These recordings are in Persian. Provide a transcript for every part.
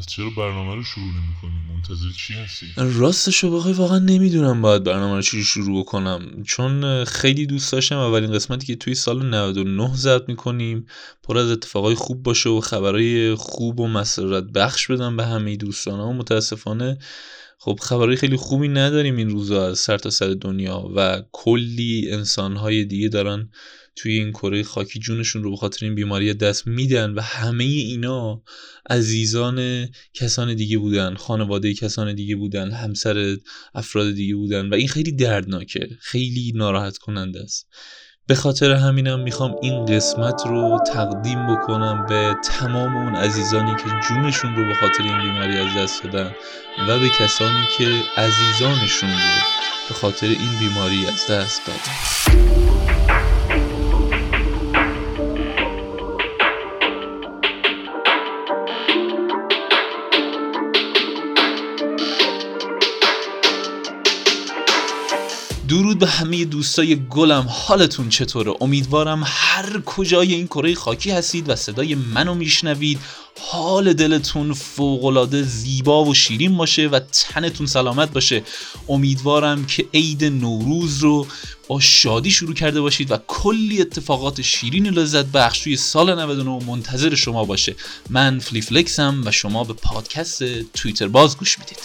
پس چرا برنامه رو شروع نمی‌کنی منتظر چی هستی؟ راستشو بخوای واقعا نمی‌دونم باید برنامه رو چی شروع کنم. چون خیلی دوست داشتم اولین قسمتی که توی سال 99 زد می‌کنیم پر از اتفاقای خوب باشه و خبرهای خوب و مسرت بخش بدم به همه دوستان و متاسفانه خب خبرهای خیلی خوبی نداریم این روزا از سر تا سر دنیا و کلی انسانهای دیگه دارن توی این کره خاکی جونشون رو به خاطر این بیماری دست میدن و همه اینا عزیزان کسان دیگه بودن خانواده کسان دیگه بودن همسر افراد دیگه بودن و این خیلی دردناکه خیلی ناراحت کننده است. به خاطر همینم می‌خوام این قسمت رو تقدیم بکنم به تمام اون عزیزانی که جونشون رو به خاطر این بیماری از دست دادن و به کسانی که عزیزانشون رو به خاطر این بیماری از دست دادن. به همه دوستای گلم حالتون چطوره؟ امیدوارم هر کجای این کره خاکی هستید و صدای منو میشنوید. حال دلتون فوقالعاده زیبا و شیرین باشه و تنتون سلامت باشه. امیدوارم که عید نوروز رو با شادی شروع کرده باشید و کلی اتفاقات شیرین و لذت بخش توی سال 99 منتظر شما باشه. من فلیفلکسم و شما به پادکست توییتر باز گوش می‌دید.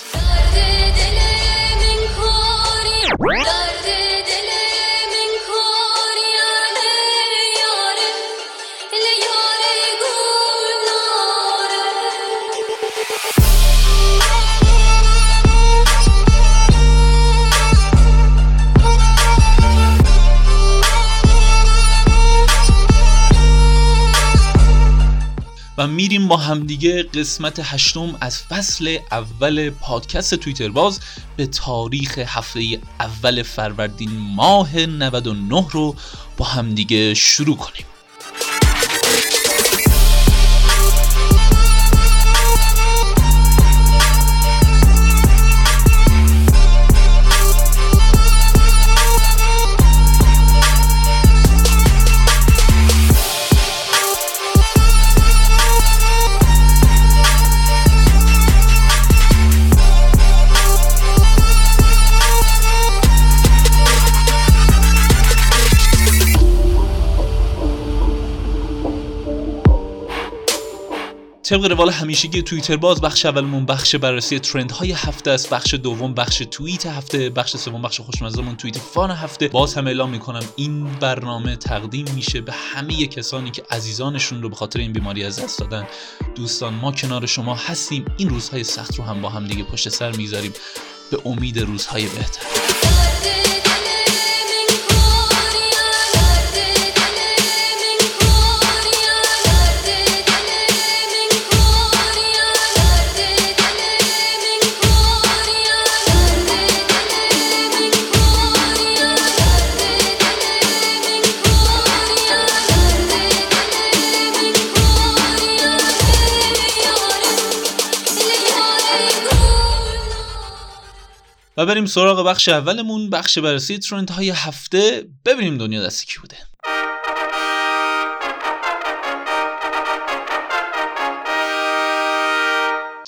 میریم با همدیگه قسمت هشتم از فصل اول پادکست تویتر باز به تاریخ هفته اول فروردین ماه 99 رو با همدیگه شروع کنیم. طبق روال همیشگی توییتر باز بخش اولمون بخش بررسی ترند های هفته است. بخش دوم بخش توییت هفته. بخش سوم بخش خوشمزهمون توییت فان هفته. باز هم اعلام می‌کنم این برنامه تقدیم میشه به همه کسانی که عزیزانشون رو به خاطر این بیماری از دست دادن. دوستان ما کنار شما هستیم. این روزهای سخت رو هم با هم دیگه پشت سر می‌ذاریم به امید روزهای بهتر. و بریم سراغ بخش اولمون بخش بررسی ترند های هفته. ببینیم دنیا دست کی بوده.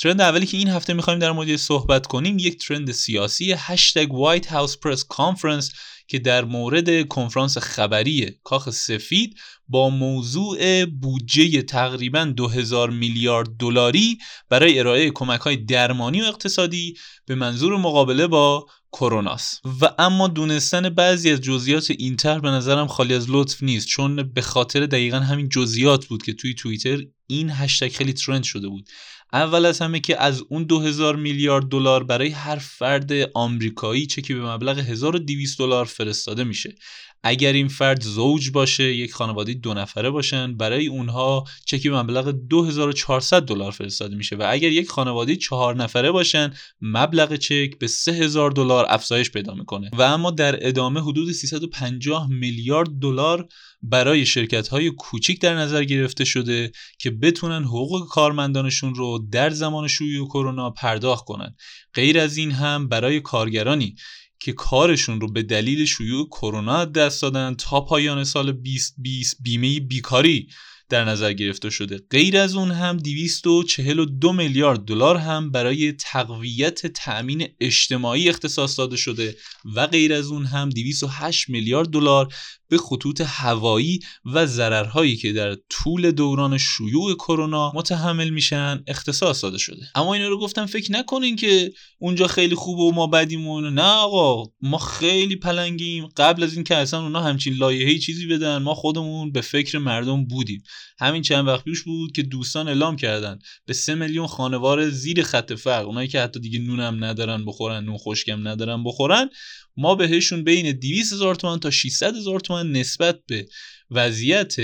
ترند اولی که این هفته می‌خوایم در موردش صحبت کنیم یک ترند سیاسی هشتگ White House press conference که در مورد کنفرانس خبری کاخ سفید با موضوع بودجه تقریبا 2000 میلیارد دلاری برای ارائه کمک های درمانی و اقتصادی به منظور مقابله با کروناست و اما دونستن بعضی از جزئیات این طرح به نظرم خالی از لطف نیست چون به خاطر دقیقا همین جزئیات بود که توی توییتر این هشتگ خیلی ترند شده بود. اول از همه که از اون 2000 میلیارد دلار برای هر فرد آمریکایی چکی به مبلغ 1200 دلار فرستاده میشه. اگر این فرد زوج باشه یک خانواده دو نفره باشن برای اونها چکی به مبلغ 2400 دلار فرستاده میشه و اگر یک خانواده چهار نفره باشن مبلغ چک به 3000 دلار افزایش پیدا می‌کنه. و اما در ادامه حدود 350 میلیارد دلار برای شرکت های کوچیک در نظر گرفته شده که بتونن حقوق کارمندانشون رو در زمان شیوع کرونا پرداخت کنن. غیر از این هم برای کارگرانی که کارشون رو به دلیل شیوع کرونا دست دادن تا پایان سال 2020 بیمه بیکاری. در نظر گرفته شده. غیر از اون هم 242 میلیارد دلار هم برای تقویت تأمین اجتماعی اختصاص داده شده و غیر از اون هم 208 میلیارد دلار به خطوط هوایی و ضررهایی که در طول دوران شیوع کرونا متحمل میشن اختصاص داده شده. اما اینا رو گفتم فکر نکنین که اونجا خیلی خوبه و ما بدیمون نه آقا ما خیلی پلنگیم. قبل از اینکه اصلا اونا همچین لایحه‌ای چیزی بدن ما خودمون به فکر مردم بودیم. همین چند وقت پیش بود که دوستان اعلام کردن به سه میلیون خانوار زیر خط فقر اونایی که حتی دیگه نونم ندارن بخورن نون خشکم ندارن بخورن ما بهشون بین 200 هزار تومن تا 600 هزار تومن نسبت به وضعیت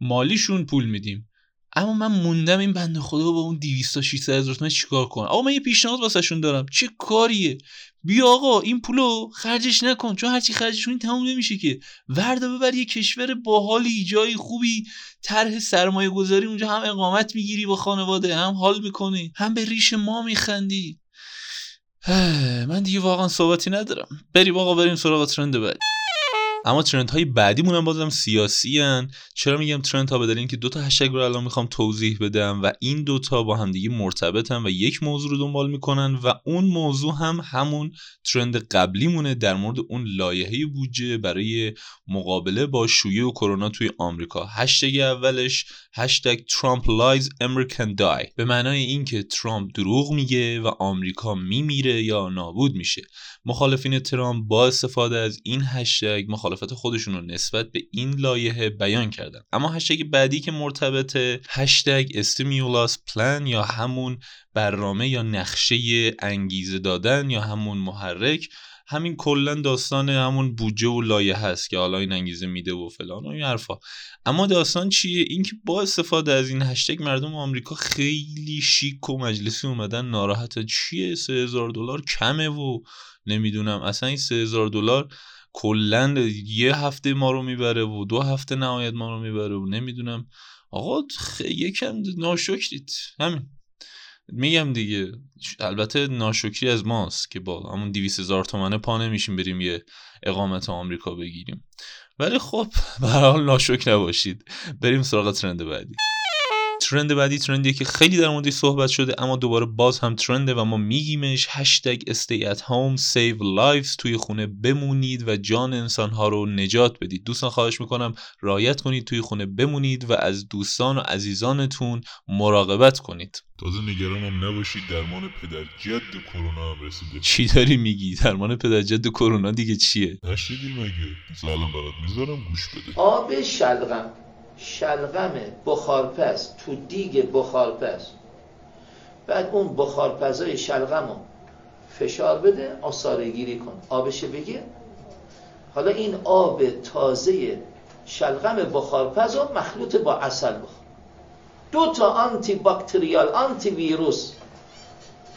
مالیشون پول میدیم. اما من موندم این بنده خدا با اون 200 تا 600 هزار تومن چیکار کنم آقا من یه پیشنهاد واسهشون دارم. چه کاریه؟ بیا آقا این پولو خرجش نکن. چون هرچی خرجش کنی تموم نمیشه که. وردا ببر یه کشور باحالی جای خوبی طرح سرمایه گذاری اونجا هم اقامت می‌گیری با خانواده هم حال می‌کنی هم به ریش ما میخندی. من دیگه واقعا صحبتی ندارم. بریم آقا بریم سراغ ترند بعد اما ترند های بعدیمون هم بازم سیاسی هن. چرا میگم ترند ها به دلیل که دو تا هشتگ رو الان می‌خوام توضیح بدم و این دوتا با همدیگه مرتبطن و یک موضوع رو دنبال می‌کنن و اون موضوع هم همون ترند قبلیمونه در مورد اون لایحه بودجه برای مقابله با شیوع کرونا توی آمریکا. هشتگ اولش هشتگ Trump lies Americans die به معنای اینکه ترامپ دروغ میگه و آمریکا میمیره یا نابود میشه. مخالفین ترامپ با استفاده از این هشتگ مخالفت خودشون رو نسبت به این لایحه بیان کردن. اما هشتگ بعدی که مرتبطه هشتگ استیمیولاس پلان یا همون برنامه یا نقشه انگیزه دادن یا همون محرک همین کلا داستان همون بودجه و لایه هست که حالا این انگیزه میده و فلان و این حرفا. اما داستان چیه؟ اینکه با استفاده از این هشتگ مردم آمریکا خیلی شیک و مجلسی اومدن. ناراحت. چیه؟ 3000 دلار کمه و نمی‌دونم. اصلا این 3000 دلار کلا یه هفته ما رو می‌بره و دو هفته نهایت ما رو می‌بره و نمی‌دونم. آقا یکم ناشکرید. همین. میگم دیگه البته ناشکری از ماست که با همون 200 هزار تومنه پا نمیشیم بریم یه اقامت آمریکا بگیریم. ولی خب به حال ناشکر نباشید. بریم سراغ ترند بعدی. ترند بعدی ترندیه که خیلی در موردش صحبت شده اما دوباره باز هم ترنده و ما میگیمش. هشتگ stay at home save lives توی خونه بمونید و جان انسان ها رو نجات بدید. دوستان خواهش می‌کنم رایت کنید توی خونه بمونید و از دوستان و عزیزانتون مراقبت کنید. تازه نگرانم نباشید. درمان پدر جد کرونا هم رسیده. چی داری میگی؟ درمان پدر جد کرونا دیگه چیه؟ نشیدی مگه؟ الان برات می‌ذارم گوش بده. آب شلغم. شلغم بخارپز تو دیگ بخارپز. بعد اون بخارپزای شلغم رو فشار بده آساره گیری کن. آبش بگیر. حالا این آب تازه شلغم بخارپز رو مخلوط با اصل بخور. دو تا آنتی باکتریال آنتی ویروس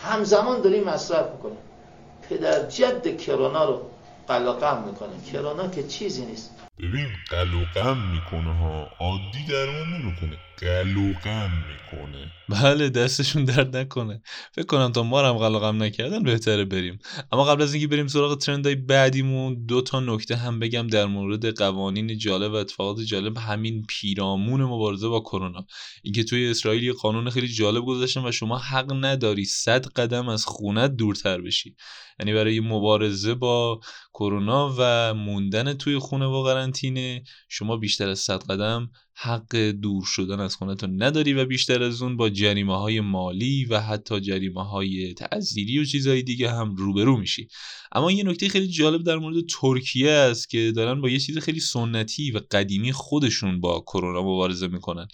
همزمان داریم مصرف می‌کنیم. پدر جد کرونا رو قلقم می‌کنه. کرونا که چیزی نیست. ببین قلقم می‌کنه ها. عادی درمان نمی‌کنه. قلقم می‌کنه. بله دستشون درد نکنه. فکر کنم تا ما هم قلقم نکردن بهتره بریم. اما قبل از اینکه بریم سراغ ترندهای بعدیمون دو تا نکته هم بگم در مورد قوانین جالب و اتفاقات جالب همین پیرامون مبارزه با کرونا. اینکه توی اسرائیل یه قانون خیلی جالب گذاشتن و شما حق نداری صد قدم از خونت دورتر بشی. یعنی برای مبارزه با کرونا و موندن توی خونه و قرنطینه شما بیشتر از 100 قدم حق دور شدن از خونتون نداری و بیشتر از اون با جریمه های مالی و حتی جریمه های تعذیری و چیزهای دیگه هم روبرو میشی. اما یه نکته خیلی جالب در مورد ترکیه است که دارن با یه چیز خیلی سنتی و قدیمی خودشون با کرونا مبارزه می‌کنن.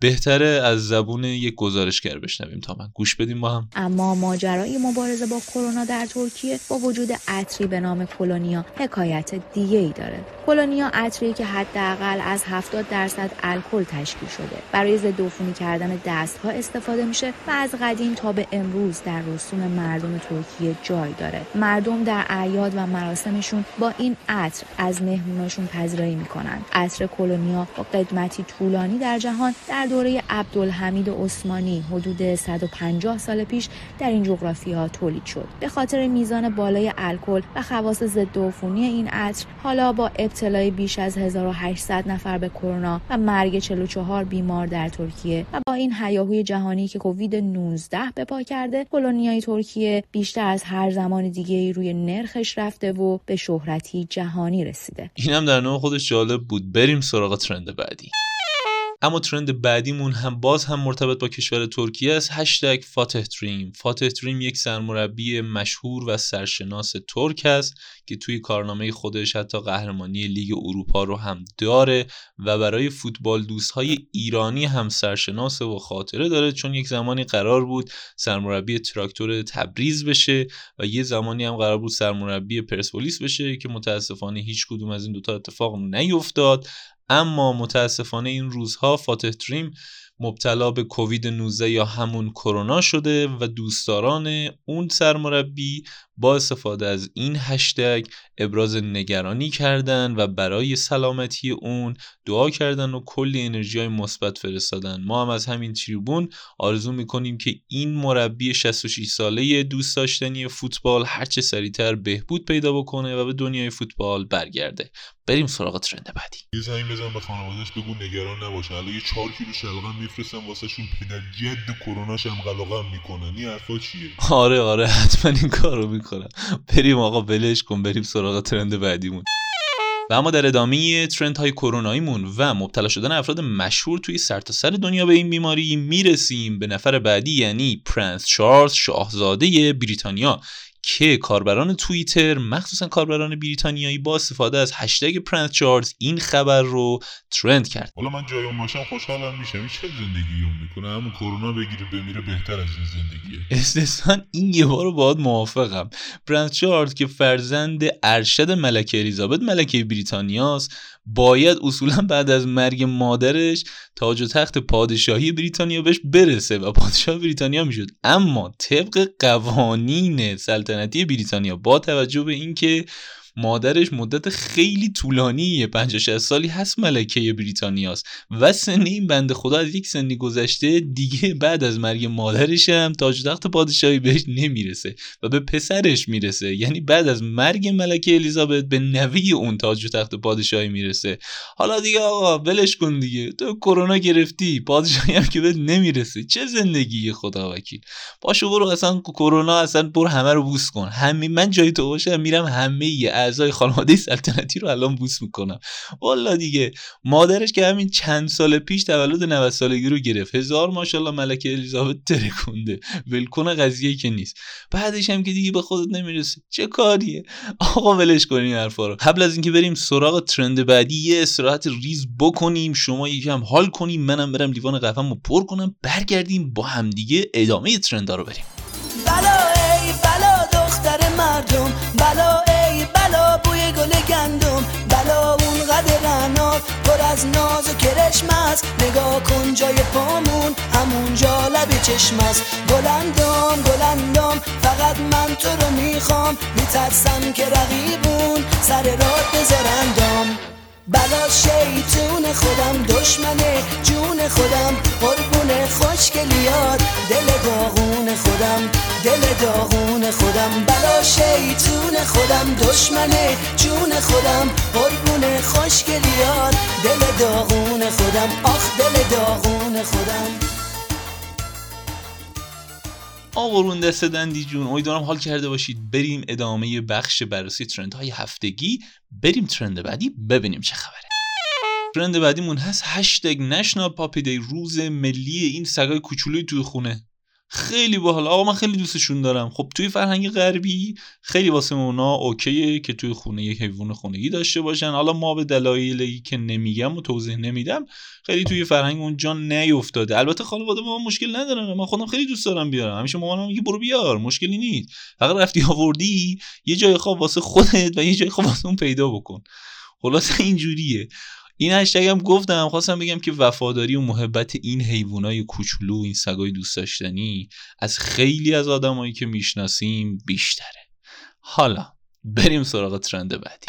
بهتره از زبون یک گزارشگر بشنویم تا من. گوش بدیم با هم. اما ماجرای مبارزه با کرونا در ترکیه با وجود عطری به نام کلونیا حکایت دیگه ای داره. کلونیا عطری که حداقل از 70 درصد الکل تشکیل شده. برای ضد عفونی کردن دستها استفاده میشه و از قدیم تا به امروز در رسوم مردم ترکیه جای داره. مردم در اعیاد و مراسمشون با این عطر از مهموناشون پذیرایی می‌کنن. عطر کلونیا با قدمتی طولانی در جهان در دوره عبدالحمید عثمانی حدود 150 سال پیش در این جغرافی ها تولید شد. به خاطر میزان بالای الکل و خواص ضد عفونی این عطر حالا با ابتلای بیش از 1800 نفر به کرونا و مرگ 44 بیمار در ترکیه و با این هیاهوی جهانی که کووید 19 به پا کرده کلونیای ترکیه بیشتر از هر زمان دیگه روی نرخش رفته و به شهرتی جهانی رسیده. اینم در نوع خودش جالب بود. بریم سراغ ترند بعدی. اما ترند بعدیمون هم باز هم مرتبط با کشور ترکیه است. هشتگ فاتح دریم فاتح دریم یک سرمربی مشهور و سرشناس ترک است که توی کارنامه خودش حتی قهرمانی لیگ اروپا رو هم داره و برای فوتبال دوستهای ایرانی هم سرشناس و خاطره داره. چون یک زمانی قرار بود سرمربی تراکتور تبریز بشه و یه زمانی هم قرار بود سرمربی پرسپولیس بشه که متاسفانه هیچ کدوم از این دوتا اتفاق نیفتاد. اما متاسفانه این روزها فاتح دریم مبتلا به کووید 19 یا همون کرونا شده و دوستداران اون سرمربی با استفاده از این هشتگ ابراز نگرانی کردن و برای سلامتی اون دعا کردن و کلی انرژی های مثبت فرستادن. ما هم از همین تریبون آرزو می‌کنیم که این مربی 66 ساله دوست داشتنی فوتبال هرچه سریعتر بهبود پیدا بکنه و به دنیای فوتبال برگرده. بریم سراغ ترند بعدی. یه زنگ بزن به خانوادهش بگو نگران نباشن الان یه 4 کیلو شلغم میفرستم واسه شون پدر جد کروناش هم قلقم می‌کنن. این حرفا چیه؟ آره آره حتما این کارو می‌کنم بریم آقا بلش کن بریم سراغ ترند بعدیمون. و اما در ادامه ترند های کروناییمون و مبتلا شدن افراد مشهور توی سرتاسر سر دنیا به این بیماری می‌رسیم. به نفر بعدی یعنی پرنس چارلز شاهزاده بریتانیا. که کاربران توییتر مخصوصا کاربران بریتانیایی با استفاده از هشتگ پرنس چارلز این خبر رو ترند کرد. حالا من جای اون باشم خوشحالم میشم. این چه زندگی اون می‌کنه؟ همون کرونا بگیره بمیره بهتر از این زندگیه. استثنا این یه بار باهات موافقم. پرنس چارلز که فرزند ارشد ملکه الیزابت ملکه بریتانیاست باید اصولا بعد از مرگ مادرش تاج و تخت پادشاهی بریتانیا بهش برسه و پادشاه بریتانیا می‌شد. اما طبق قوانین سلطنتی بریتانیا با توجه به اینکه مادرش مدت خیلی طولانی 50 60 سالی هست ملکه بریتانیاست. و سن این بنده خدا از یک سنی گذشته دیگه بعد از مرگ مادرش هم تاج تخت پادشاهی بهش نمی‌رسه و به پسرش می‌رسه. یعنی بعد از مرگ ملکه الیزابت به نوی اون تاج و تخت پادشاهی می‌رسه. حالا دیگه آقا ولش کن دیگه. تو کرونا گرفتی پادشاهی هم که بهت نمی‌رسه. چه زندگی خدا وکیل. باشو برو اصلا کرونا اصلا برو همه رو بوس کن. همین من جای تو باشم میرم همه اعضای خانواده سلطنتی رو الان بوس می‌کنم. والا دیگه مادرش که همین چند سال پیش تولد 90 سالگی رو گرفت. هزار ماشاءالله ملکه الیزابت ترکونده. ولکن قضیه که نیست. بعدش هم که دیگه به خودت نمی‌رسه چه کاریه؟ آقا ولش کنین حرفا رو. قبل از اینکه بریم سراغ ترند بعدی یه استراحت ریز بکنیم. شما یکم حال کنیم. منم برم لیوان قهوه‌مو پر کنم. برگردیم با همدیگه. ادامه ترندا رو بریم. بلا ای بلا دختر مردم. بلا گل گندم بلا اون قد رنات پر از ناز و کرشم است. نگاه کن جای پامون همونجا لب چشم است. گلندم گلندم فقط من تو رو می‌خوام. میترسم که رقیبون سر راد بذارندم. بلا شیطون خودم دشمنه جون خودم قربون خوشگلیات دل داغون خودم دل داغون خودم. بلا شیطون خودم دشمنه جون خودم قربون خوشگلیات دل داغون خودم آخ دل داغون خودم. آقرون دست دندی جون. امیدوارم حال کرده باشید. بریم ادامه بخش بررسی ترند های هفتگی. بریم ترند بعدی ببینیم چه خبره. ترند بعدیمون هست. هشتگ نشنال پاپی دی روز ملی این سگای کوچولوی توی خونه. خیلی باحال آقا من خیلی دوستشون دارم. خب توی فرهنگ غربی خیلی واسه اونا اوکیه که توی خونه یک حیوان خونگی داشته باشن. حالا ما به دلایلی که نمیگم و توضیح نمیدم خیلی توی فرهنگ اونجا نیفتاده. البته خانواده ما مشکل ندارن. من خودم خیلی دوست دارم بیارم. همیشه مامانم میگه برو بیار. مشکلی نیست. فقط رفتی آوردی یه جای خواب واسه خودت و یه جای خواب واسه اون پیدا بکن. خلاصه اینجوریه. این هشتگ هم گفتم خواستم بگم که وفاداری و محبت این حیوانای کوچولو این سگای دوست داشتنی از خیلی از آدمایی که می‌شناسیم بیشتره. حالا بریم سراغ ترند بعدی.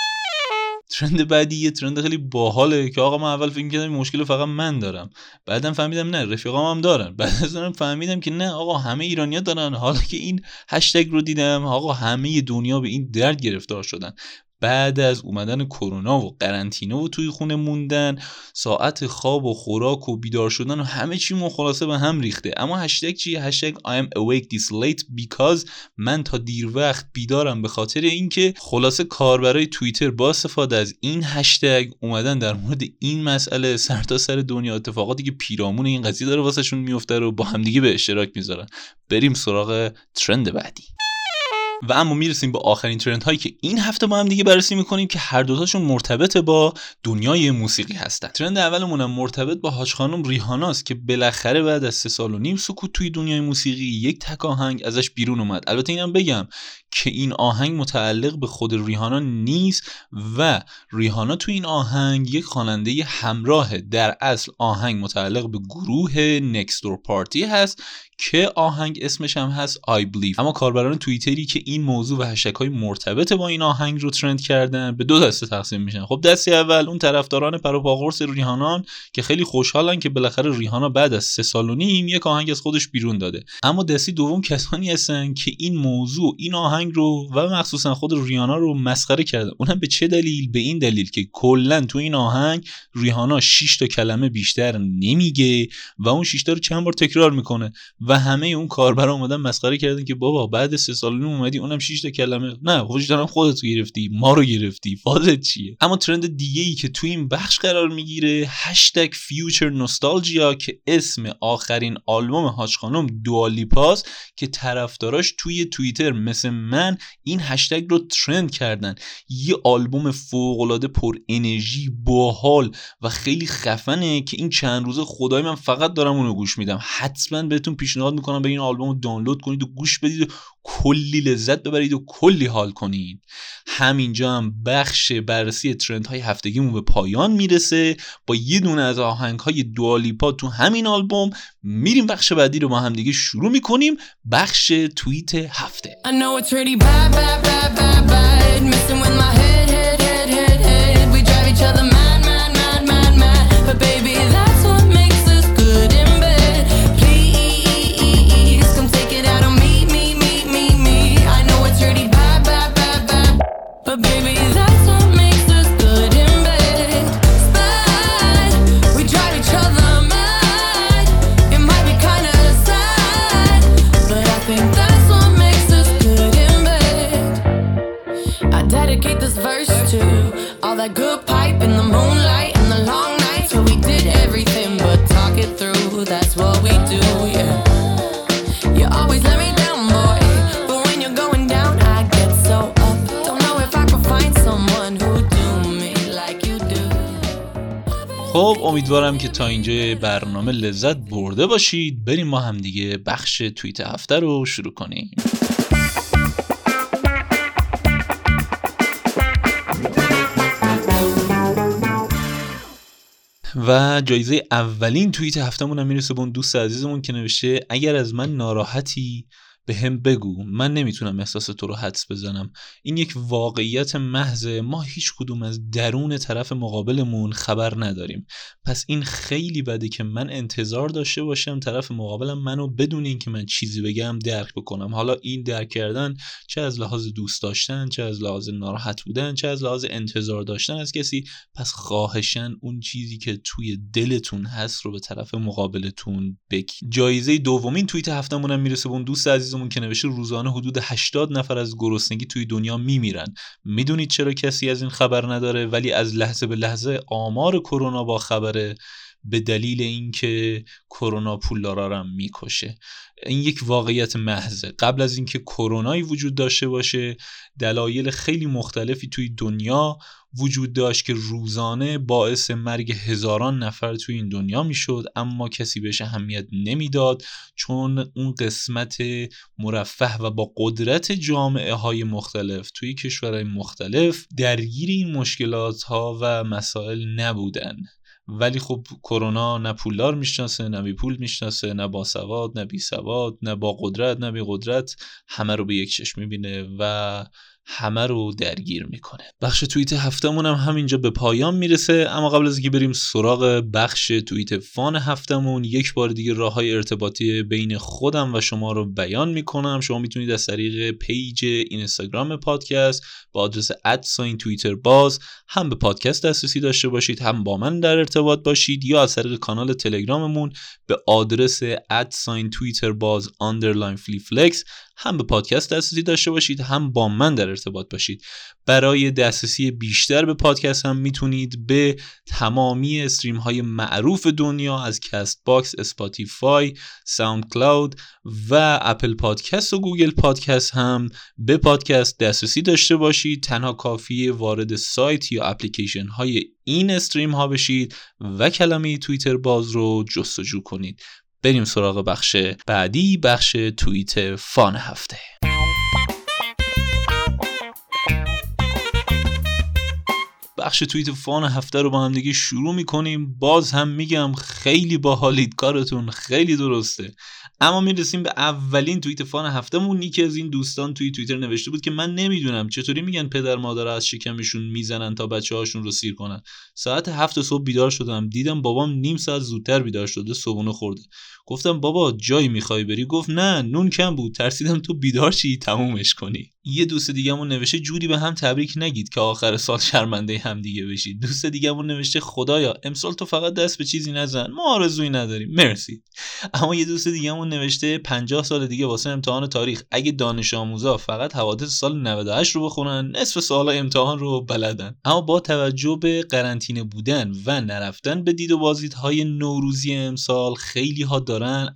ترند بعدی یه ترند خیلی باحاله که آقا من اول فکر کردم مشکل فقط من دارم. بعدم فهمیدم نه رفیقام هم دارن. بعد از اونم فهمیدم که نه آقا همه ایرانیا دارن. حالا که این هشتگ رو دیدم آقا همه دنیا به این درد گرفتار شدن. بعد از اومدن کرونا و قرنطینه و توی خونه موندن ساعت خواب و خوراک و بیدار شدن و همه چی خلاصه به هم ریخته. اما هشتگ چیه؟ هشتگ I am awake this late because من تا دیر وقت بیدارم به خاطر اینکه خلاصه کاربرای توییتر با استفاده از این هشتگ اومدن در مورد این مسئله سرتا سر دنیا. اتفاقاتی که پیرامون این قضیه داره واسهشون میفته رو با همدیگه به اشتراک می‌ذارن. بریم سراغ ترند بعدی. و اما می‌رسیم به آخرین ترند هایی که این هفته با هم دیگه بررسی می‌کنیم که هر دوتاشون مرتبط با دنیای موسیقی هستن. ترند اولمون هم مرتبط با حاج خانم ریهاناست که بالاخره بعد از سه سال و نیم سکوت توی دنیای موسیقی یک تک آهنگ ازش بیرون اومد. البته اینم بگم که این آهنگ متعلق به خود ریهانا نیست و ریهانا تو این آهنگ یک خواننده همراه در اصل آهنگ متعلق به گروه نکستور پارتی هست که آهنگ اسمش هم هست I Believe. اما کاربران توییتری که این موضوع و هشتگ های مرتبط با این آهنگ رو ترند کردن به دو دسته تقسیم میشن. خب دستی اول اون طرفداران پروپاگورس ریهانان که خیلی خوشحالن که بالاخره ریهانا بعد از سه سال و نیم یک آهنگ از خودش بیرون داده. اما دستی دوم کسانی هستن که این موضوع این آهنگ رو و مخصوصا خود ریهانا رو مسخره کردن. اونم به چه دلیل؟ به این دلیل که کلا تو این آهنگ ریهانا 6 تا کلمه بیشتر نمیگه و اون 6 تا رو چند بار تکرار می‌کنه و همه اون کاربرا اومدن مسخره کردن که بابا بعد سه سال اومدی اونم 6 تا کلمه. نه دارم خودت گرفتی ما رو گرفتی. فازت چیه؟ اما ترند دیگه ای که تو این بخش قرار می‌گیره هشتگ فیوچر نوستالژیا که اسم آخرین آلبوم هاش خانم دوالیپاس که طرفداراش توی توییتر مثل من این هشتگ رو ترند کردن. یه آلبوم فوق العاده پر انرژی باحال و خیلی خفنه که این چند روزه خدای من فقط دارم اونو گوش میدم. حتما بهتون پیشنهاد می‌کنم به این آلبوم رو دانلود کنید و گوش بدید و کلی لذت ببرید و کلی حال کنید. همینجا هم بخش بررسی ترند های هفتگیمون به پایان می‌رسه. با یه دونه از آهنگ های دوالیپا تو همین آلبوم میریم بخش بعدی رو با هم دیگه شروع می‌کنیم. بخش توییت هفته. امیدوارم که تا اینجا برنامه لذت برده باشید. بریم ما هم دیگه بخش توییت هفته رو شروع کنیم. و جایزه اولین توییت هفتمون هم می‌رسه به اون دوست عزیزمون که نوشته اگر از من ناراحتی به هم بگو. من نمی‌تونم احساس تو رو حدس بزنم. این یک واقعیت محض ما هیچ کدوم از درون طرف مقابلمون خبر نداریم. پس این خیلی بده که من انتظار داشته باشم طرف مقابلم منو بدون اینکه من چیزی بگم درک بکنم. حالا این درک کردن چه از لحاظ دوست داشتن چه از لحاظ ناراحت بودن چه از لحاظ انتظار داشتن از کسی پس خواهشن اون چیزی که توی دلتون هست رو به طرف مقابلتون بگی جایزه دومین توییت هفتمون می‌رسه به اون دوست عزیز که نوشته روزانه حدود 80 نفر از گرسنگی توی دنیا میمیرن. می‌دونید چرا کسی از این خبر نداره؟ ولی از لحظه به لحظه آمار کرونا با خبره. به دلیل اینکه کرونا پولدارا رو می‌کشه. این یک واقعیت محضه. قبل از اینکه کرونایی وجود داشته باشه دلایل خیلی مختلفی توی دنیا وجود داشت که روزانه باعث مرگ هزاران نفر توی این دنیا می‌شد اما کسی بهش اهمیت نمی‌داد چون اون قسمت مرفه و با قدرت جامعه های مختلف توی کشورهای مختلف درگیر این مشکلات ها و مسائل نبودن. ولی خب کرونا نه پولدار می‌شناسه نه بی پول می‌شناسه نه با سواد نه بی سواد نه با قدرت نه بی قدرت همه رو به یک چشم می‌بینه و همه رو درگیر می‌کنه. بخش توییت هفتمون هم همینجا به پایان می‌رسه اما قبل از اینکه بریم سراغ بخش توییت fun هفتمون یک بار دیگه راه های ارتباطی بین خودم و شما رو بیان می‌کنم. شما می‌تونید از طریق پیج اینستاگرام پادکست با آدرس at sign توییتر باز هم به پادکست دسترسی داشته باشید هم با من در ارتباط باشید یا از طریق کانال تلگراممون به آدرس at sign توییتر باز underline فلیفلکس هم به پادکست دسترسی داشته باشید هم با من در ارتباط باشید. برای دسترسی بیشتر به پادکست هم می‌تونید به تمامی stream های معروف دنیا از کست باکس، اسپاتیفای، ساوند کلاود و اپل پادکست و گوگل پادکست هم به پادکست دسترسی داشته باشید. تنها کافیه وارد سایت یا اپلیکیشن های این stream ها بشید و کلمه توییتر باز رو جستجو کنید. بریم سراغ بخش بعدی بخش توییت fun هفته. بخش توییت fun هفته رو با هم دیگه شروع می‌کنیم. باز هم میگم خیلی باحالید کارتون خیلی درسته. اما می‌رسیم به اولین توییت فان هفتهمون. یکی از این دوستان توی توییتر نوشته بود که من نمی‌دونم چطوری میگن پدر مادر از شکمشون می‌زنن تا بچه هاشون رو سیر کنن. ساعت هفت صبح بیدار شدم. دیدم بابام نیم ساعت زودتر بیدار شده صبحونه خورده. گفتم بابا جایی می‌خوای بری؟ گفت نه نون کم بود. ترسیدم تو بیدار چی تمومش کنی. یه دوست دیگهمون نوشته جودی به هم تبریک نگید که آخر سال شرمنده هم دیگه بشید. دوست دیگهمون نوشته خدایا امسال تو فقط دست به چیزی نزن. ما آرزویی نداریم. مرسی. اما یه دوست دیگهمون نوشته 50 سال دیگه واسه امتحان تاریخ. اگه دانش آموزا فقط حوادث سال 98 رو بخونن نصف سوال امتحان رو بلدن. اما با توجه به قرنطینه بودن و نرفتن به دید و بازدیدهای نوروزی امسال خیلی ها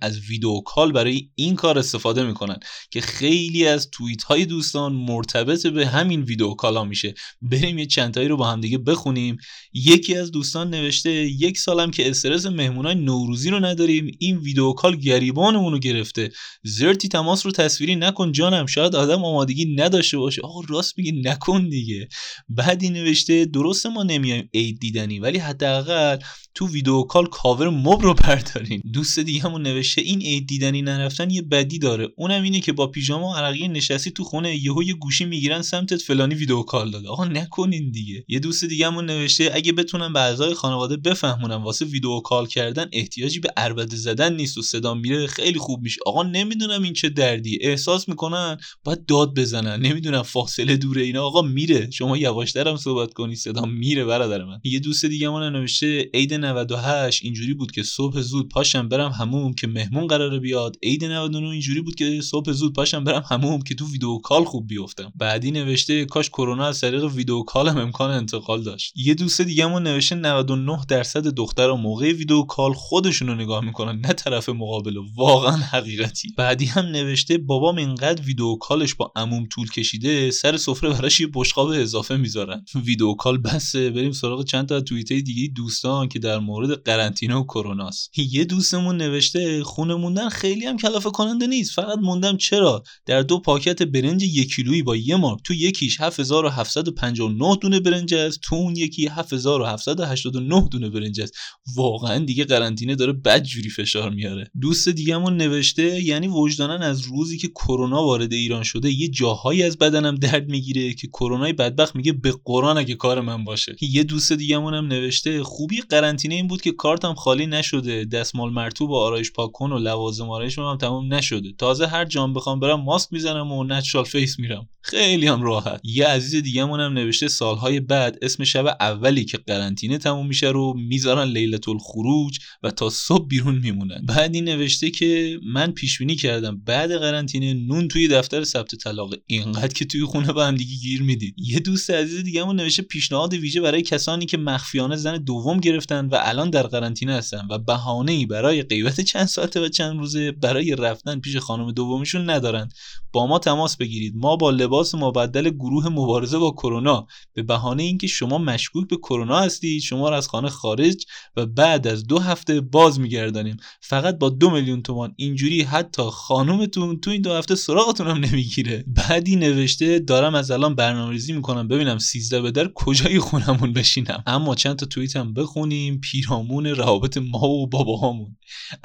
از ویدیو کال برای این کار استفاده می‌کنن که خیلی از توییت های دوستان مرتبط به همین ویدیو کالا میشه. بریم یه چند تایی رو با هم دیگه بخونیم. یکی از دوستان نوشته یک سالم که استرس مهمونای نوروزی رو نداریم این ویدیو کال گریبانمون رو گرفته. زرتی تماس رو تصویری نکن جانم شاید آدم آمادگی نداشته باشه. آقا راست میگه نکن دیگه. بعدی نوشته درسته ما نمیایم عید دیدنی ولی حداقل تو video call cover مبل رو بردارین. دوست دیگه همون نوشته این عید دیدنی نرفتن یه بدی داره. اونم اینه که با پیژاما عرقی نشستی تو خونه یهو یه گوشی می‌گیرن سمتت فلانی video call داده. آقا نکنین دیگه. یه دوست دیگه همون نوشته اگه بتونم به اعضای خانواده بفهمونم واسه video call کردن احتیاجی به عربده زدن نیست و صدا میره خیلی خوب میشه. آقا نمی‌دونم این چه دردی. احساس می‌کنن باید داد بزنن. نمی‌دونم فاصله دوره اینا. آقا میره. شما یواشترم صحبت کنی. صدا میره برادر من. یه دوست دیگه همون نوشته عید 98 اینجوری بود که صبح زود پاشم برم حموم که مهمون قراره بیاد. عید 99 اینجوری بود که صبح زود پاشم برم حموم که تو video call خوب بیفتم. بعدی نوشته کاش کرونا از طریق video call هم امکان انتقال داشت. یه دوست دیگه‌مون نوشته 99 درصد دخترها موقع video call خودشون رو نگاه می‌کنن نه طرف مقابل. واقعا حقیقتی. بعدی هم نوشته بابام اینقدر video call ش با عموم طول کشیده سر سفره براش یه بشقاب اضافه می‌ذارن. video call بسه. بریم سراغ چند تا توییت دیگه دوستان که در مورد قرنطینه و کروناست یه دوستمون نوشته خونه موندن خیلی هم کلافه کننده نیست. فقط موندم چرا؟ در دو پاکت برنج یک کیلویی با یه مارک تو یکیش 7759 دونه برنج است. تو اون یکی 7789 دونه برنج است. واقعا دیگه قرنطینه داره بد جوری فشار میاره. دوست دیگهمون نوشته یعنی وجدانا از روزی که کرونا وارد ایران شده یه جاهایی از بدنم درد می‌گیره که کرونای بدبخت میگه به قرآن اگه کار من باشه. یه دوست دیگهمون هم نوشته خوبی قرنطینه این بود که کارتم خالی نشده. دستمال مرطوب و آرایش پاک کن و لوازم آرایش هم تموم نشده. تازه هر جام بخوام برم ماسک می‌زنم و natural face میرم. خیلی هم راحت. یه عزیز دیگه‌مون هم نوشته سالهای بعد اسم شب اولی که قرنطینه تموم میشه رو می‌ذارن لیلت الخروج و تا صبح بیرون میمونن. بعد این نوشته که من پیش بینی کردم. بعد قرنطینه نون توی دفتر ثبت طلاق. اینقدر که توی خونه با هم دیگه گیر می‌دید. یه دوست عزیز دیگه‌مون نوشته پیشنهاد ویژه برای کسانی که مخفیانه زن دوم گرفتن و الان در قرنطینه هستن و بهانه‌ای برای غیبت چند ساعته و چند روزه برای رفتن پیش خانم دومشون ندارن. با ما تماس بگیرید. ما با لباس مبدل گروه مبارزه با کرونا. به بهانه اینکه شما مشکوک به کرونا هستید شما را از خانه خارج و بعد از دو هفته باز میگردانیم. فقط با دو میلیون تومان اینجوری حتی خانومتون تو این دو هفته سراغتون هم نمی‌گیره. بعدی نوشته دارم از الان برنامه‌ریزی می‌کنم. ببینم 13 به در کجای خونمون بشینم. اما چند تا توییت هم بخونیم. پیرامون روابط ما و باباهامون.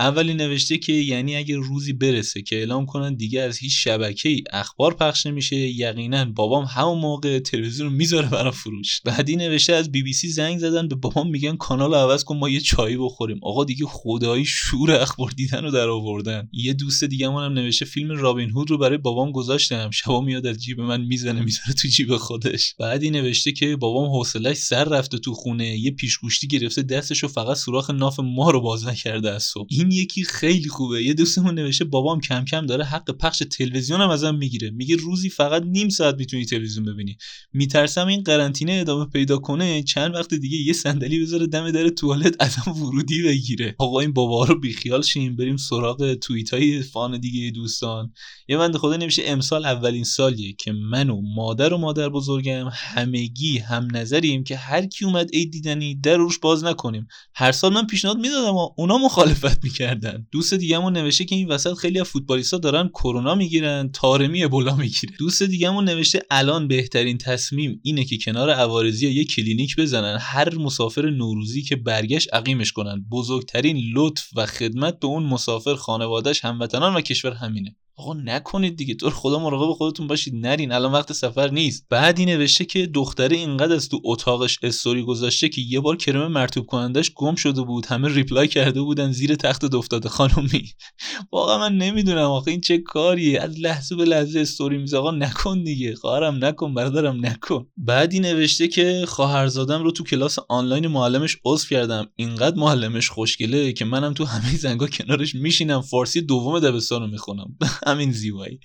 اولی نوشته که یعنی اگه روزی برسه که اعلام کنن دیگه از هیچ شبکه‌ای اخبار پخش نمیشه یقینا بابام همون موقع تلویزیون رو می‌ذاره برای فروش. بعدی نوشته از بی بی سی زنگ زدن به بابام میگن کانال عوض کن ما یه چایی بخوریم. آقا دیگه خدایی شور اخبار دیدن رو در آوردن. یه دوست دیگه هم نوشته فیلم رابین هود رو برای بابام گذاشتم. شبا میاد از جیب من می‌زنه می‌ذاره تو جیب خودش. بعدی نوشته که بابام حوصلش سر رفته تو خونه. یه پیشگوشتی گرفته دستش و فقط سوراخ ناف ما رو باز نکرده از صبح. این یکی خیلی خوبه. یه دوستمون نوشته بابام کم کم داره حق پخش تلویزیون هم ازم می‌گیره. میگه روزی فقط نیم ساعت می‌تونی تلویزیون ببینی. میترسم این قرنطینه ادامه پیدا کنه چند وقت دیگه یه صندلی بذاره دم در توالت ازم ورودی بگیره. آقا این بابا رو بیخیال شیم. بریم سراغ توییت های فان دیگه دوستان. یه بنده خدا نمیشه امسال اولین سالیه که من و مادر و مادر بزرگم همگی هم نظریم که هر کی اومد عید دیدنی در روش باز نکنیم. هر سال من پیشنهاد می‌دادم و اونا مخالفت می‌کردن. دوست دیگهمون نوشته که این وسط خیلی از فوتبالیستا دارن کرونا می‌گیرن طارمی ابولا می‌گیره. دوست دیگهمون نوشته الان بهترین تصمیم اینه که کنار عوارضی یه کلینیک بزنن. هر مسافر نوروزی که برگشت عقیمش کنن. بزرگترین لطف و خدمت به اون مسافر خانوادهش هموطنان و کشور همینه. آقا نکنید دیگه. تو خدا مراقب خودتون باشید. نرین. الان وقت سفر نیست. بعدی نوشته که دختره اینقدر از تو اتاقش استوری گذاشته که یه بار کرم مرطوب کنندش گم شده بود. همه reply کرده بودن زیر تخت دفتاده خانومی. واقعا من نمی‌دونم آخه این چه کاریه. از لحظه به لحظه استوری میز آقا نکن دیگه. خواهرم نکن برادرم نکن. بعدی نوشته که خواهرزادم رو تو کلاس آنلاین معلمش عضو کردم. اینقدر معلمش خوشگله که منم تو همه زنگا کنارش میشینم. فارسی دوم دبستان رو می‌خونم. همین زیبایی.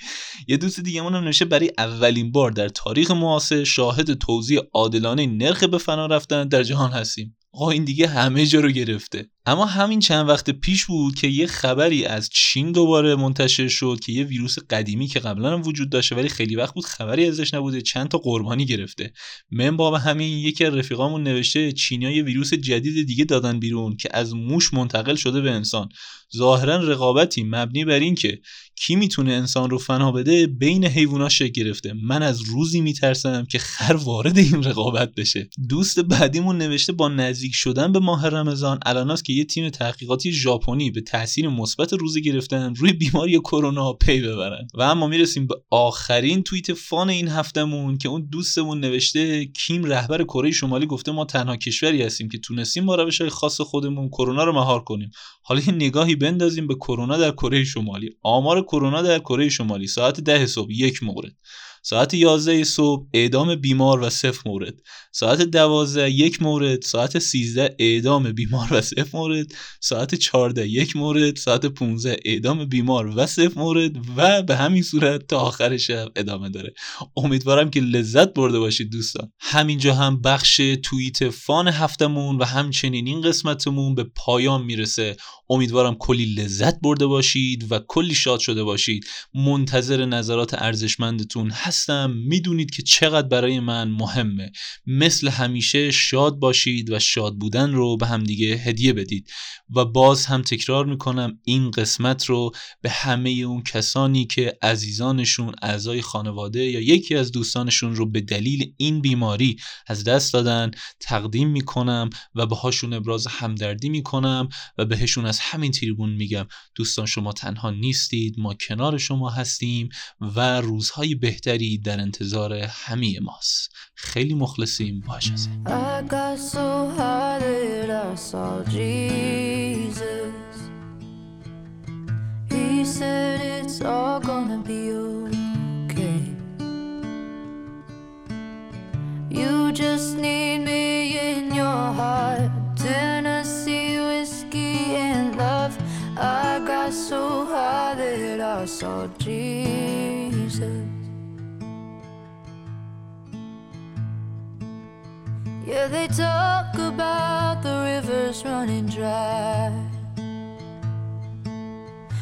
یه دوست دیگه هم نوشته برای اولین بار در تاریخ معاصر شاهد توزیع عادلانه نرخ به فنا رفتن در جهان هستیم. آقا این دیگه همه جا رو گرفته. اما همین چند وقت پیش بود که یه خبری از چین دوباره منتشر شد که یه ویروس قدیمی که قبلا هم وجود داشته ولی خیلی وقت بود خبری ازش نبوده چند تا قربانی گرفته. من با همین یکی از رفیقامون نوشته چینیا یه ویروس جدید دیگه دادن بیرون که از موش منتقل شده به انسان. ظاهرا رقابتی مبنی بر این که کی می‌تونه انسان رو فنا بده بین حیوونا شکل گرفته. من از روزی میترسم که خر وارد این رقابت بشه. دوست بعدیمون نوشته با نزدیک شدن به ماه رمضان الان که یه تیم تحقیقاتی ژاپنی به تاثیر مثبت روزه گرفتن روی بیماری کرونا پی ببرن. و اما می‌رسیم به آخرین توییت فان این هفتهمون که اون دوستمون نوشته کیم رهبر کره شمالی گفته ما تنها کشوری هستیم که تونستیم با روش های خاص خودمون کرونا رو مهار کنیم. حالا یه نگاهی بندازیم به کرونا در کره شمالی. آمار کرونا در کره شمالی ساعت ده صبح یک مورد. ساعت 11 صبح اعدام بیمار و صفر مورد. ساعت 12 یک مورد. ساعت 13 اعدام بیمار و صفر مورد. ساعت 14 یک مورد. ساعت 15 اعدام بیمار و صفر مورد و به همین صورت تا آخر شب ادامه داره. امیدوارم که لذت برده باشید دوستان. همینجا هم بخش توییت فان هفتمون و همچنین این قسمتمون به پایان می‌رسه. امیدوارم کلی لذت برده باشید و کلی شاد شده باشید. منتظر نظرات ارزشمندتون هستم می‌دونید که چقدر برای من مهمه. مثل همیشه شاد باشید و شاد بودن رو به همدیگه هدیه بدید. و باز هم تکرار می‌کنم این قسمت رو به همه اون کسانی که عزیزانشون اعضای خانواده یا یکی از دوستانشون رو به دلیل این بیماری از دست دادن تقدیم می‌کنم و باهاشون ابراز همدردی می‌کنم و بهشون از همین تریبون میگم. دوستان شما تنها نیستید ما کنار شما هستیم و روزهای بهتری در انتظار همه ماست خیلی مخلصیم باش You. I got so high that I saw Jesus. They talk about the rivers running dry.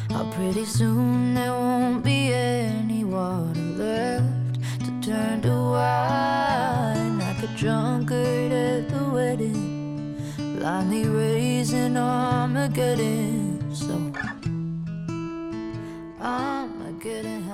How pretty soon there won't be any water left to turn to wine. Like a drunkard at the wedding, blindly raising Armageddon. So, Armageddon.